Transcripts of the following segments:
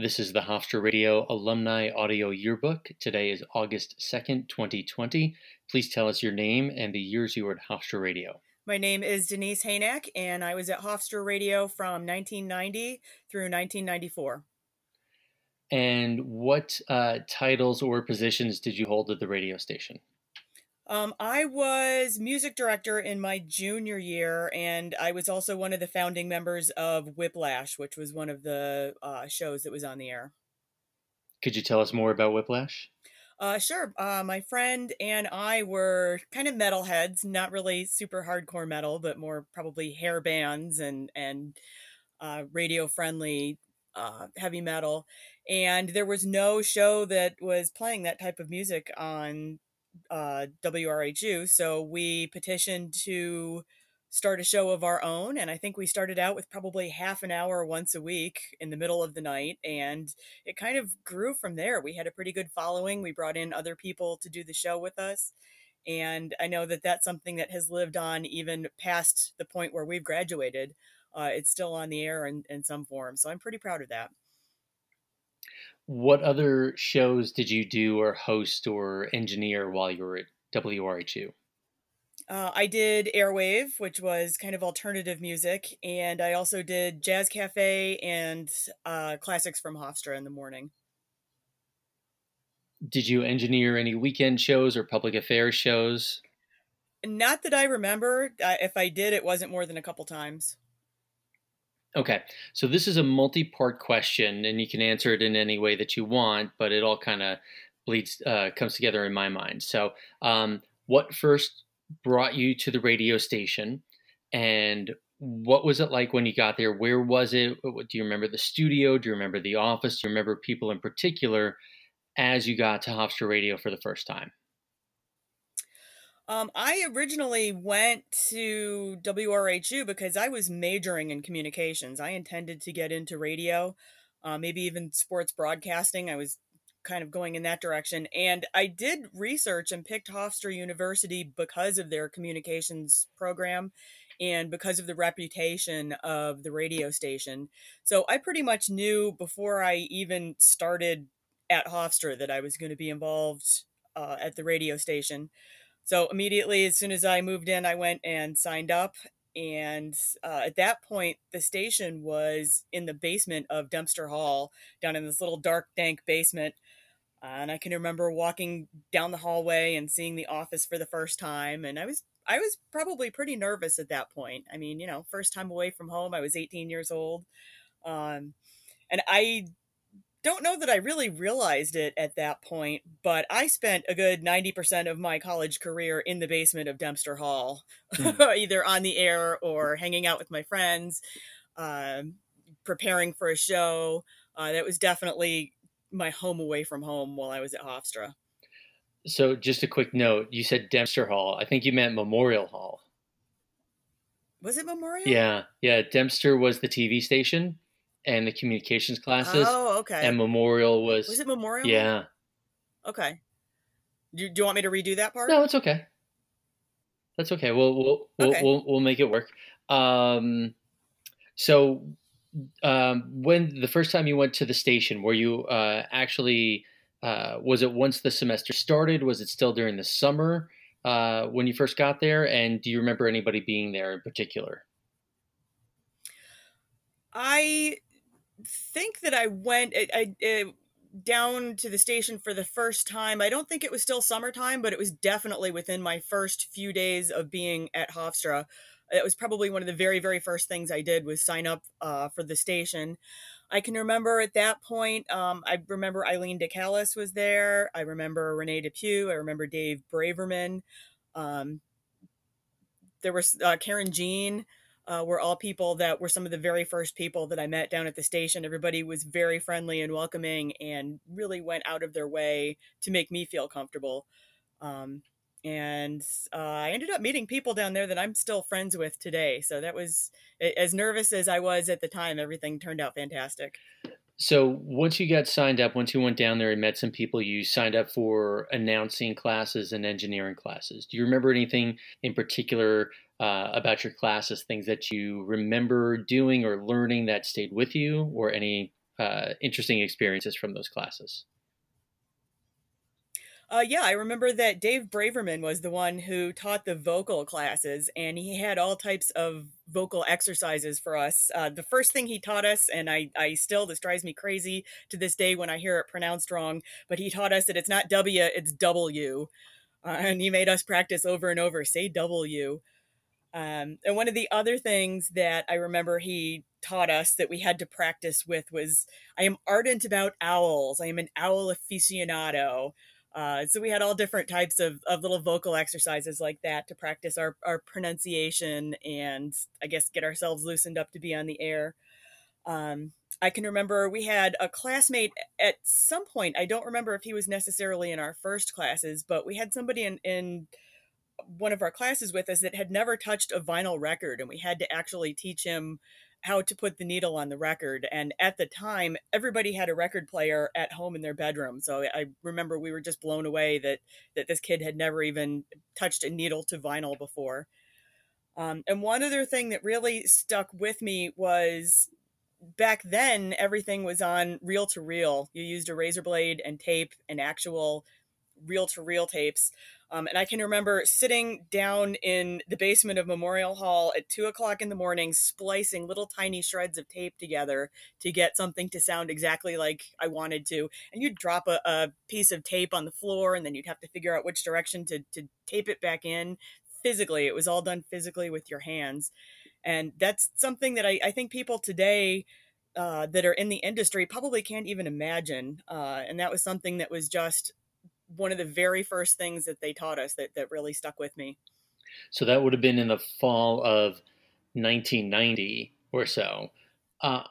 This is the Hofstra Radio Alumni Audio Yearbook. Today is August 2nd, 2020. Please tell us your name and the years you were at Hofstra Radio. My name is Denyse Haynak, and I was at Hofstra Radio from 1990 through 1994. And what uh, titles or positions did you hold at the radio station? Um, I was music director in my junior year, and I was also one of the founding members of Whiplash, which was one of the uh, shows that was on the air. Could you tell us more about Whiplash? Uh, sure. Uh, my friend and I were kind of metalheads, not really super hardcore metal, but more probably hair bands and and uh, radio friendly uh, heavy metal. And there was no show that was playing that type of music on uh, WRHU. So we petitioned to start a show of our own. And I think we started out with probably half an hour once a week in the middle of the night. And it kind of grew from there. We had a pretty good following. We brought in other people to do the show with us. And I know that that's something that has lived on even past the point where we've graduated. Uh, it's still on the air in, in some form. So I'm pretty proud of that. What other shows did you do or host or engineer while you were at WRHU? Uh, I did Airwave, which was kind of alternative music, and I also did Jazz Cafe and uh, classics from Hofstra in the morning. Did you engineer any weekend shows or public affairs shows? Not that I remember. Uh, if I did, it wasn't more than a couple times. Okay, so this is a multi-part question, and you can answer it in any way that you want, but it all kind of bleeds uh, comes together in my mind. So, um, what first brought you to the radio station, and what was it like when you got there? Where was it? Do you remember the studio? Do you remember the office? Do you remember people in particular as you got to Hofstra Radio for the first time? Um, I originally went to WRHU because I was majoring in communications. I intended to get into radio, uh, maybe even sports broadcasting. I was kind of going in that direction. And I did research and picked Hofstra University because of their communications program and because of the reputation of the radio station. So I pretty much knew before I even started at Hofstra that I was going to be involved uh, at the radio station. So immediately, as soon as I moved in, I went and signed up. And uh, at that point, the station was in the basement of Dempster Hall, down in this little dark, dank basement. Uh, and I can remember walking down the hallway and seeing the office for the first time. And I was I was probably pretty nervous at that point. I mean, you know, first time away from home. I was 18 years old. Um, and I don't know that I really realized it at that point, but I spent a good 90% of my college career in the basement of Dempster Hall, mm. either on the air or hanging out with my friends, uh, preparing for a show. Uh, that was definitely my home away from home while I was at Hofstra. So, just a quick note you said Dempster Hall. I think you meant Memorial Hall. Was it Memorial? Yeah. Yeah. Dempster was the TV station and the communications classes. Oh, okay. And Memorial was. Was it Memorial? Yeah. Okay. Do, do you want me to redo that part? No, it's okay. That's okay. We'll we'll we'll okay. we'll, we'll, make it work. Um, so, um, when the first time you went to the station, were you uh, actually? Uh, was it once the semester started? Was it still during the summer uh, when you first got there? And do you remember anybody being there in particular? I think that I went I, I, down to the station for the first time. I don't think it was still summertime, but it was definitely within my first few days of being at Hofstra. It was probably one of the very, very first things I did was sign up uh, for the station. I can remember at that point, um, I remember Eileen DeCalis was there. I remember Renee Depew. I remember Dave Braverman. Um, there was uh, Karen Jean uh, were all people that were some of the very first people that I met down at the station. Everybody was very friendly and welcoming and really went out of their way to make me feel comfortable. Um, and uh, I ended up meeting people down there that I'm still friends with today. So that was as nervous as I was at the time. Everything turned out fantastic. So once you got signed up, once you went down there and met some people, you signed up for announcing classes and engineering classes. Do you remember anything in particular uh, about your classes, things that you remember doing or learning that stayed with you, or any uh, interesting experiences from those classes? Uh, yeah, I remember that Dave Braverman was the one who taught the vocal classes, and he had all types of vocal exercises for us. Uh, the first thing he taught us, and I, I still, this drives me crazy to this day when I hear it pronounced wrong, but he taught us that it's not W, it's W. Uh, and he made us practice over and over say W. Um, and one of the other things that I remember he taught us that we had to practice with was I am ardent about owls. I am an owl aficionado. Uh, so we had all different types of, of little vocal exercises like that to practice our, our pronunciation and I guess get ourselves loosened up to be on the air. Um, I can remember we had a classmate at some point. I don't remember if he was necessarily in our first classes, but we had somebody in, in one of our classes with us that had never touched a vinyl record, and we had to actually teach him how to put the needle on the record. And at the time, everybody had a record player at home in their bedroom. So I remember we were just blown away that that this kid had never even touched a needle to vinyl before. Um, and one other thing that really stuck with me was back then everything was on reel to reel. You used a razor blade and tape and actual reel to reel tapes. Um, and I can remember sitting down in the basement of Memorial Hall at two o'clock in the morning, splicing little tiny shreds of tape together to get something to sound exactly like I wanted to. And you'd drop a, a piece of tape on the floor, and then you'd have to figure out which direction to, to tape it back in physically. It was all done physically with your hands. And that's something that I, I think people today uh, that are in the industry probably can't even imagine. Uh, and that was something that was just one of the very first things that they taught us that, that really stuck with me. So that would have been in the fall of 1990 or so. Uh,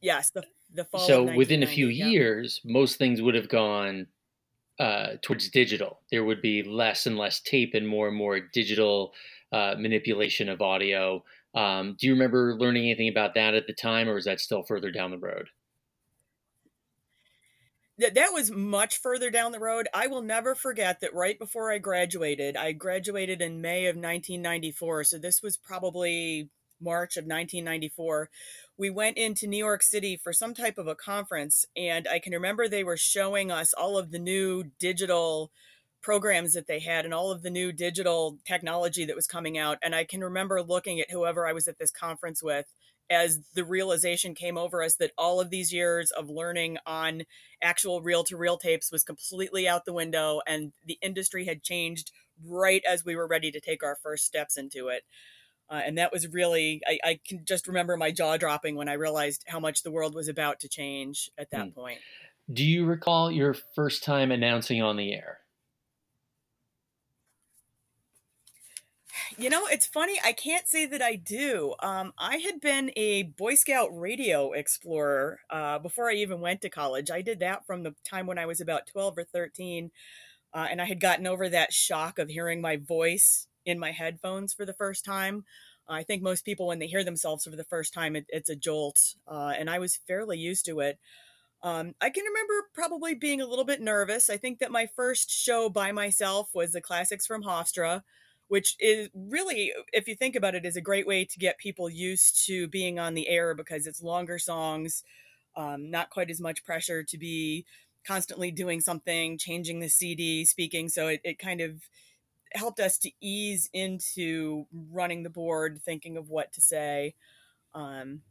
yes, the, the fall. So within a few yeah. years, most things would have gone uh, towards digital. There would be less and less tape and more and more digital uh, manipulation of audio. Um, do you remember learning anything about that at the time, or is that still further down the road? That that was much further down the road. I will never forget that right before I graduated, I graduated in May of 1994. So this was probably March of 1994. We went into New York City for some type of a conference, and I can remember they were showing us all of the new digital programs that they had and all of the new digital technology that was coming out. And I can remember looking at whoever I was at this conference with as the realization came over us that all of these years of learning on actual reel to reel tapes was completely out the window and the industry had changed right as we were ready to take our first steps into it. Uh, and that was really, I, I, can just remember my jaw dropping when I realized how much the world was about to change at that hmm. point. Do you recall your first time announcing on the air? You know, it's funny. I can't say that I do. Um, I had been a Boy Scout radio explorer uh, before I even went to college. I did that from the time when I was about 12 or 13. Uh, and I had gotten over that shock of hearing my voice in my headphones for the first time. I think most people, when they hear themselves for the first time, it, it's a jolt. Uh, and I was fairly used to it. Um, I can remember probably being a little bit nervous. I think that my first show by myself was the Classics from Hofstra which is really, if you think about it, is a great way to get people used to being on the air because it's longer songs, um, not quite as much pressure to be constantly doing something, changing the CD, speaking. So it, it kind of helped us to ease into running the board, thinking of what to say. Um,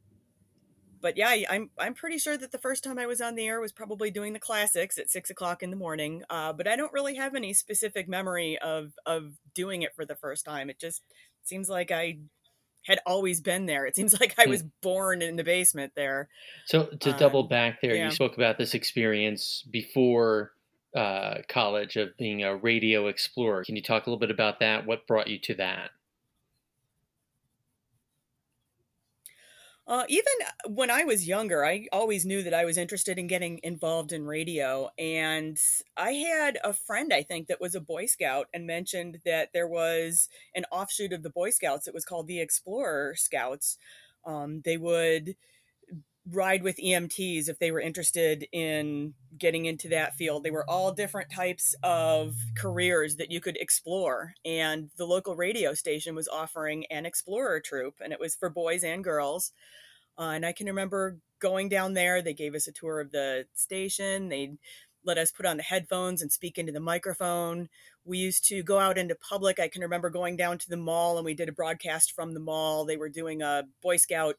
but yeah, I'm I'm pretty sure that the first time I was on the air was probably doing the classics at six o'clock in the morning. Uh, but I don't really have any specific memory of of doing it for the first time. It just seems like I had always been there. It seems like I hmm. was born in the basement there. So to um, double back there, yeah. you spoke about this experience before uh, college of being a radio explorer. Can you talk a little bit about that? What brought you to that? Uh, even when I was younger, I always knew that I was interested in getting involved in radio. And I had a friend, I think, that was a Boy Scout and mentioned that there was an offshoot of the Boy Scouts. It was called the Explorer Scouts. Um, they would ride with EMTs if they were interested in getting into that field. They were all different types of careers that you could explore. And the local radio station was offering an explorer troop, and it was for boys and girls. Uh, and I can remember going down there. They gave us a tour of the station. They let us put on the headphones and speak into the microphone. We used to go out into public. I can remember going down to the mall and we did a broadcast from the mall. They were doing a Boy Scout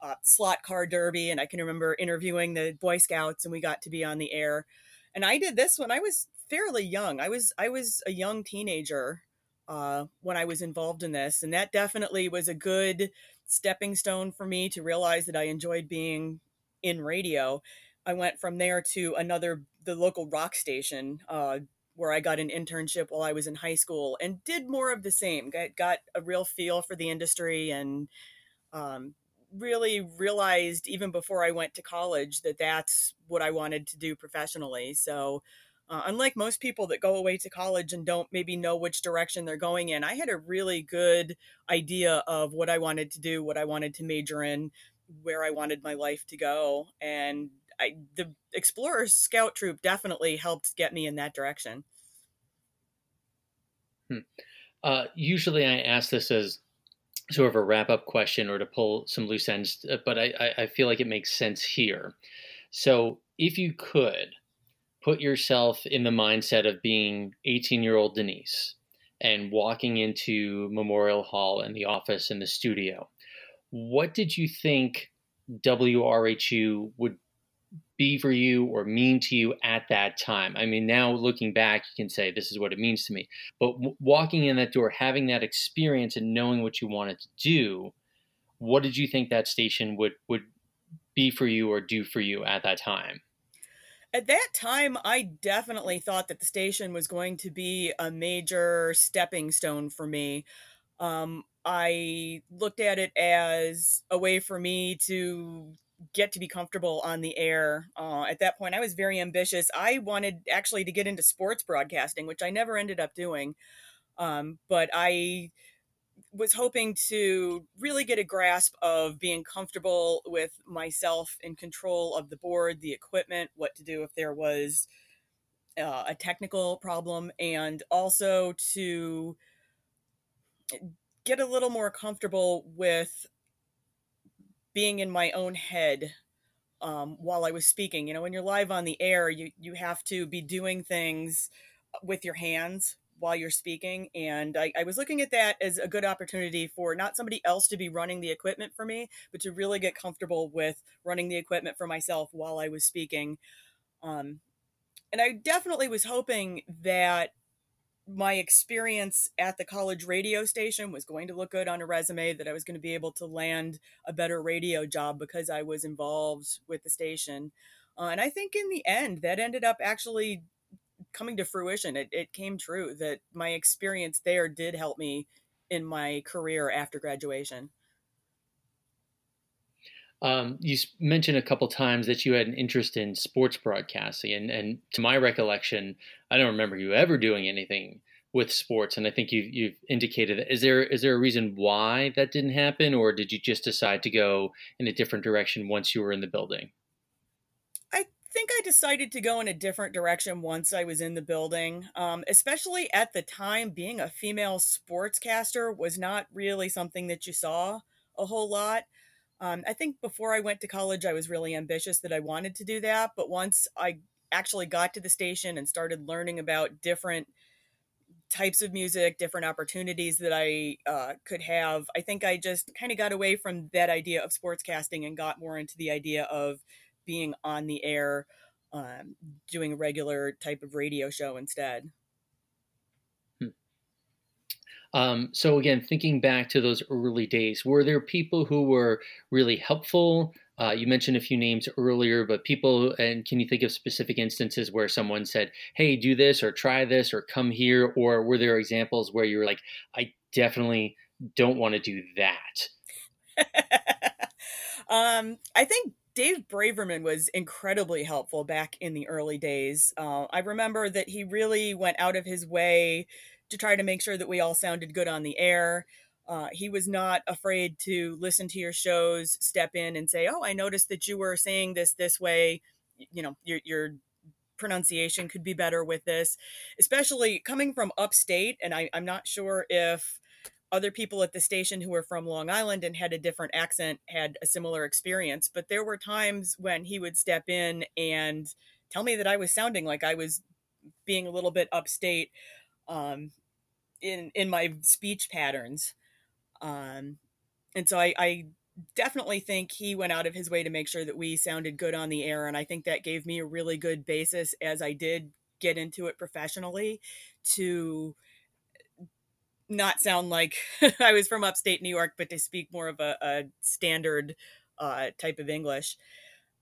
uh, slot car derby, and I can remember interviewing the Boy Scouts, and we got to be on the air. And I did this when I was fairly young. I was I was a young teenager uh, when I was involved in this, and that definitely was a good stepping stone for me to realize that I enjoyed being in radio. I went from there to another the local rock station uh, where I got an internship while I was in high school and did more of the same. Got, got a real feel for the industry and um, really realized even before I went to college that that's what I wanted to do professionally. So, uh, unlike most people that go away to college and don't maybe know which direction they're going in, I had a really good idea of what I wanted to do, what I wanted to major in, where I wanted my life to go, and I, the Explorer Scout Troop definitely helped get me in that direction. Hmm. Uh, usually, I ask this as sort of a wrap up question or to pull some loose ends, uh, but I, I feel like it makes sense here. So, if you could put yourself in the mindset of being 18 year old Denyse and walking into Memorial Hall and the office and the studio, what did you think WRHU would be for you or mean to you at that time? I mean, now looking back, you can say this is what it means to me. But w- walking in that door, having that experience and knowing what you wanted to do, what did you think that station would would be for you or do for you at that time? At that time, I definitely thought that the station was going to be a major stepping stone for me. Um, I looked at it as a way for me to get to be comfortable on the air. Uh, at that point, I was very ambitious. I wanted actually to get into sports broadcasting, which I never ended up doing. Um, but I was hoping to really get a grasp of being comfortable with myself in control of the board, the equipment, what to do if there was uh, a technical problem, and also to get a little more comfortable with being in my own head um, while I was speaking. You know, when you're live on the air, you you have to be doing things with your hands while you're speaking. And I, I, was looking at that as a good opportunity for not somebody else to be running the equipment for me, but to really get comfortable with running the equipment for myself while I was speaking. Um, and I definitely was hoping that my experience at the college radio station was going to look good on a resume, that I was going to be able to land a better radio job because I was involved with the station. Uh, and I think in the end, that ended up actually coming to fruition. It, it came true that my experience there did help me in my career after graduation. Um, you mentioned a couple times that you had an interest in sports broadcasting, and, and to my recollection, I don't remember you ever doing anything with sports. And I think you've, you've indicated that. Is there is there a reason why that didn't happen, or did you just decide to go in a different direction once you were in the building? I think I decided to go in a different direction once I was in the building. Um, especially at the time, being a female sportscaster was not really something that you saw a whole lot. Um, I think before I went to college, I was really ambitious that I wanted to do that. But once I actually got to the station and started learning about different types of music, different opportunities that I uh, could have, I think I just kind of got away from that idea of sportscasting and got more into the idea of being on the air, um, doing a regular type of radio show instead. Um, so again, thinking back to those early days, were there people who were really helpful? Uh, you mentioned a few names earlier, but people, and can you think of specific instances where someone said, "Hey, do this," or "Try this," or "Come here," or were there examples where you were like, "I definitely don't want to do that"? um, I think Dave Braverman was incredibly helpful back in the early days. Uh, I remember that he really went out of his way to try to make sure that we all sounded good on the air. Uh, he was not afraid to listen to your shows, step in and say, "Oh, I noticed that you were saying this this way. You know, your your pronunciation could be better with this." Especially coming from upstate, and I, I'm not sure if other people at the station who were from Long Island and had a different accent had a similar experience. But there were times when he would step in and tell me that I was sounding like I was being a little bit upstate um, in in my speech patterns. Um, and so I, I definitely think he went out of his way to make sure that we sounded good on the air. And I think that gave me a really good basis as I did get into it professionally to not sound like I was from upstate New York, but to speak more of a, a standard uh, type of English.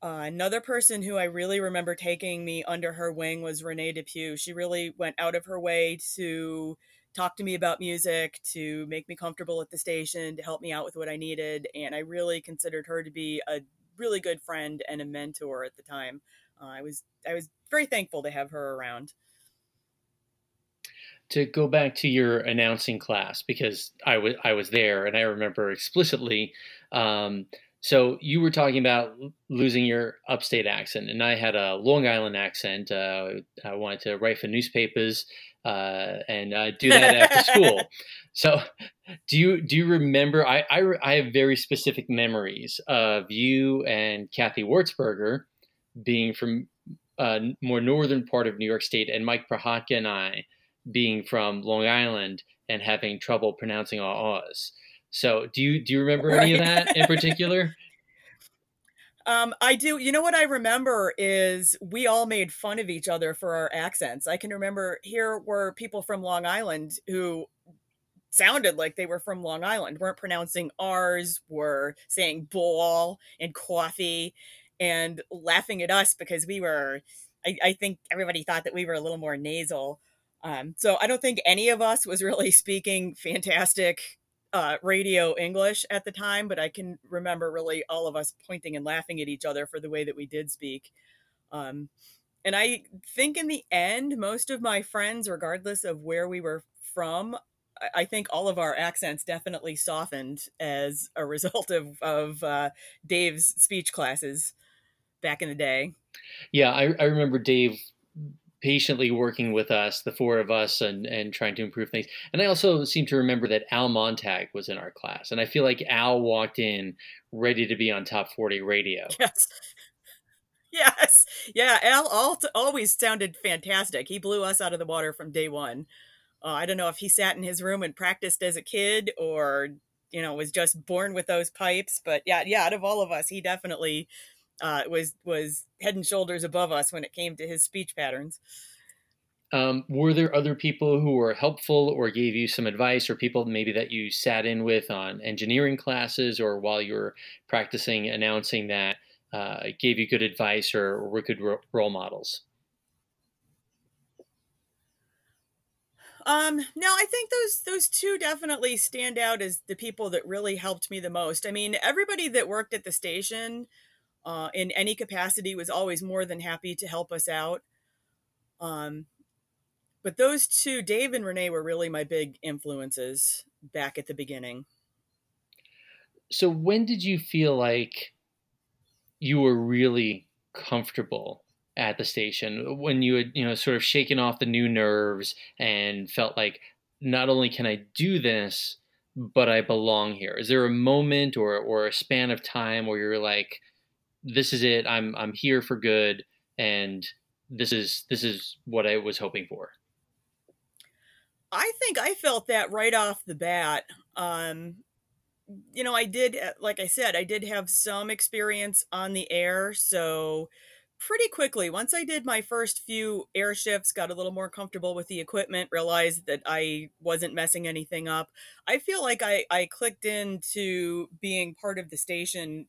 Uh, another person who I really remember taking me under her wing was Renee Depew. She really went out of her way to talk to me about music, to make me comfortable at the station, to help me out with what I needed. And I really considered her to be a really good friend and a mentor at the time. Uh, I was I was very thankful to have her around. To go back to your announcing class because I was I was there and I remember explicitly. Um, so you were talking about losing your upstate accent, and I had a Long Island accent. Uh, I wanted to write for newspapers uh, and uh, do that after school. So, do you do you remember? I, I, I have very specific memories of you and Kathy Wartzberger being from uh, more northern part of New York State, and Mike Prohatka and I being from Long Island and having trouble pronouncing all O's. So, do you do you remember right. any of that in particular? Um, I do. You know what I remember is we all made fun of each other for our accents. I can remember here were people from Long Island who sounded like they were from Long Island, weren't pronouncing R's, were saying ball and coffee and laughing at us because we were, I, I think everybody thought that we were a little more nasal. Um, so I don't think any of us was really speaking fantastic uh, radio English at the time, but I can remember really all of us pointing and laughing at each other for the way that we did speak. Um, and I think in the end, most of my friends, regardless of where we were from, I think all of our accents definitely softened as a result of, of uh, Dave's speech classes back in the day. Yeah, I, I remember Dave patiently working with us, the four of us, and and trying to improve things. And I also seem to remember that Al Montag was in our class, and I feel like Al walked in ready to be on top forty radio. Yes. Yes. Yeah. Al always sounded fantastic. He blew us out of the water from day one. Uh, I don't know if he sat in his room and practiced as a kid or, you know, was just born with those pipes. But yeah, yeah, out of all of us, he definitely uh, was was head and shoulders above us when it came to his speech patterns. Um, were there other people who were helpful or gave you some advice, or people maybe that you sat in with on engineering classes, or while you were practicing announcing that uh, gave you good advice or, or were good ro- role models? Um, no, I think those those two definitely stand out as the people that really helped me the most. I mean, everybody that worked at the station uh, in any capacity was always more than happy to help us out. Um, but those two, Dave and Renee, were really my big influences back at the beginning. So, when did you feel like you were really comfortable at the station? When you had, you know, sort of shaken off the new nerves and felt like not only can I do this, but I belong here? Is there a moment or, or a span of time where you're like, this is it. I'm I'm here for good, and this is this is what I was hoping for. I think I felt that right off the bat. Um, you know, I did, uh, like I said, I did have some experience on the air, so pretty quickly once i did my first few air shifts got a little more comfortable with the equipment realized that i wasn't messing anything up i feel like i i clicked into being part of the station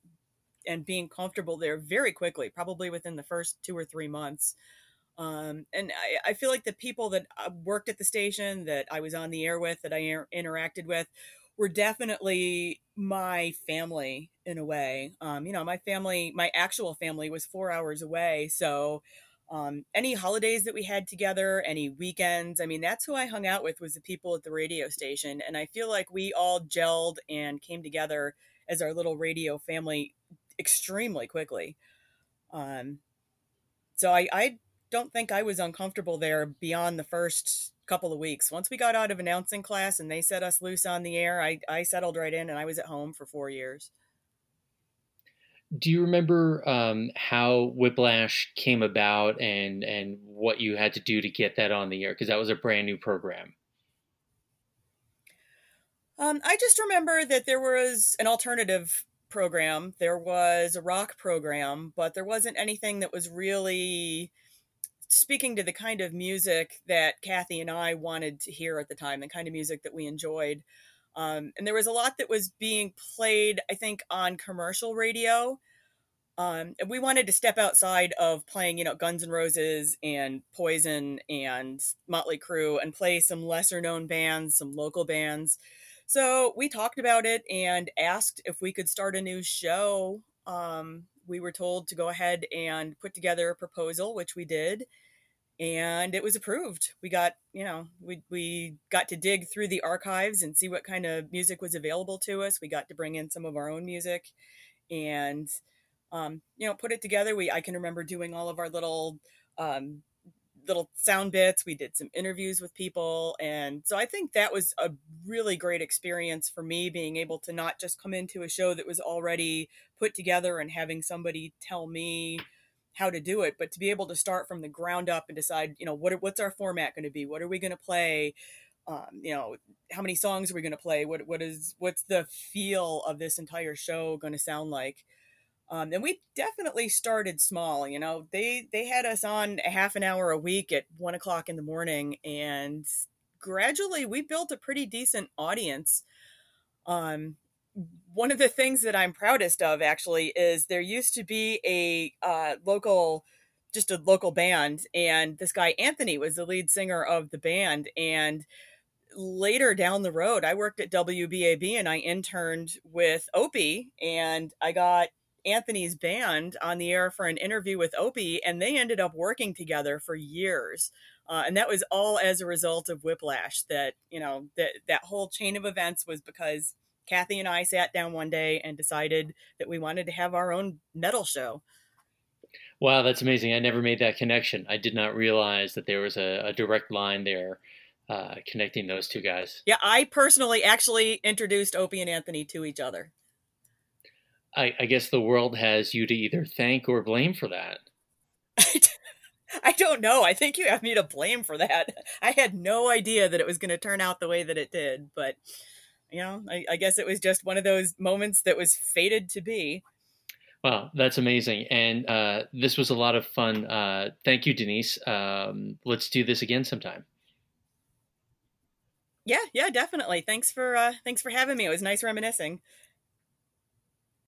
and being comfortable there very quickly, probably within the first two or three months. Um, and I, I, feel like the people that uh, worked at the station that I was on the air with, that I inter- interacted with, were definitely my family in a way. Um, you know, my family, my actual family was four hours away. So, um, any holidays that we had together, any weekends, I mean, that's who I hung out with was the people at the radio station. And I feel like we all gelled and came together as our little radio family extremely quickly. Um, so I, I don't think I was uncomfortable there beyond the first couple of weeks. Once we got out of announcing class and they set us loose on the air, I, I settled right in and I was at home for four years. Do you remember um, how Whiplash came about and and what you had to do to get that on the air? Because that was a brand new program. Um, I just remember that there was an alternative program, there was a rock program, but there wasn't anything that was really speaking to the kind of music that Kathy and I wanted to hear at the time, the kind of music that we enjoyed. Um, and there was a lot that was being played, I think, on commercial radio. Um, we wanted to step outside of playing, you know, Guns N' Roses and Poison and Motley Crue and play some lesser known bands, some local bands. So we talked about it and asked if we could start a new show. Um, we were told to go ahead and put together a proposal, which we did, and it was approved. We got, you know, we we got to dig through the archives and see what kind of music was available to us. We got to bring in some of our own music, and um, you know, put it together. We I can remember doing all of our little um, little sound bits. We did some interviews with people. And so I think that was a really great experience for me being able to not just come into a show that was already put together and having somebody tell me how to do it, but to be able to start from the ground up and decide, you know, what what's our format going to be? What are we going to play? Um, you know, how many songs are we going to play? What what is what's the feel of this entire show going to sound like? Um, and we definitely started small. You know, they they had us on a half an hour a week at one o'clock in the morning, and gradually we built a pretty decent audience. Um, one of the things that I'm proudest of actually is there used to be a uh, local, just a local band, and this guy Anthony was the lead singer of the band, and later down the road, I worked at WBAB and I interned with Opie, and I got Anthony's band on the air for an interview with Opie, and they ended up working together for years. Uh, and that was all as a result of Whiplash. That you know that that whole chain of events was because Kathy and I sat down one day and decided that we wanted to have our own metal show. Wow, that's amazing! I never made that connection. I did not realize that there was a, a direct line there uh, connecting those two guys. Yeah, I personally actually introduced Opie and Anthony to each other. I, I guess the world has you to either thank or blame for that. I don't know. I think you have me to blame for that. I had no idea that it was going to turn out the way that it did, but you know, I, I, guess it was just one of those moments that was fated to be. Well, that's amazing, and uh, this was a lot of fun. Uh, thank you, Denyse. Um, let's do this again sometime. Yeah, yeah, definitely. Thanks for uh, thanks for having me. It was nice reminiscing.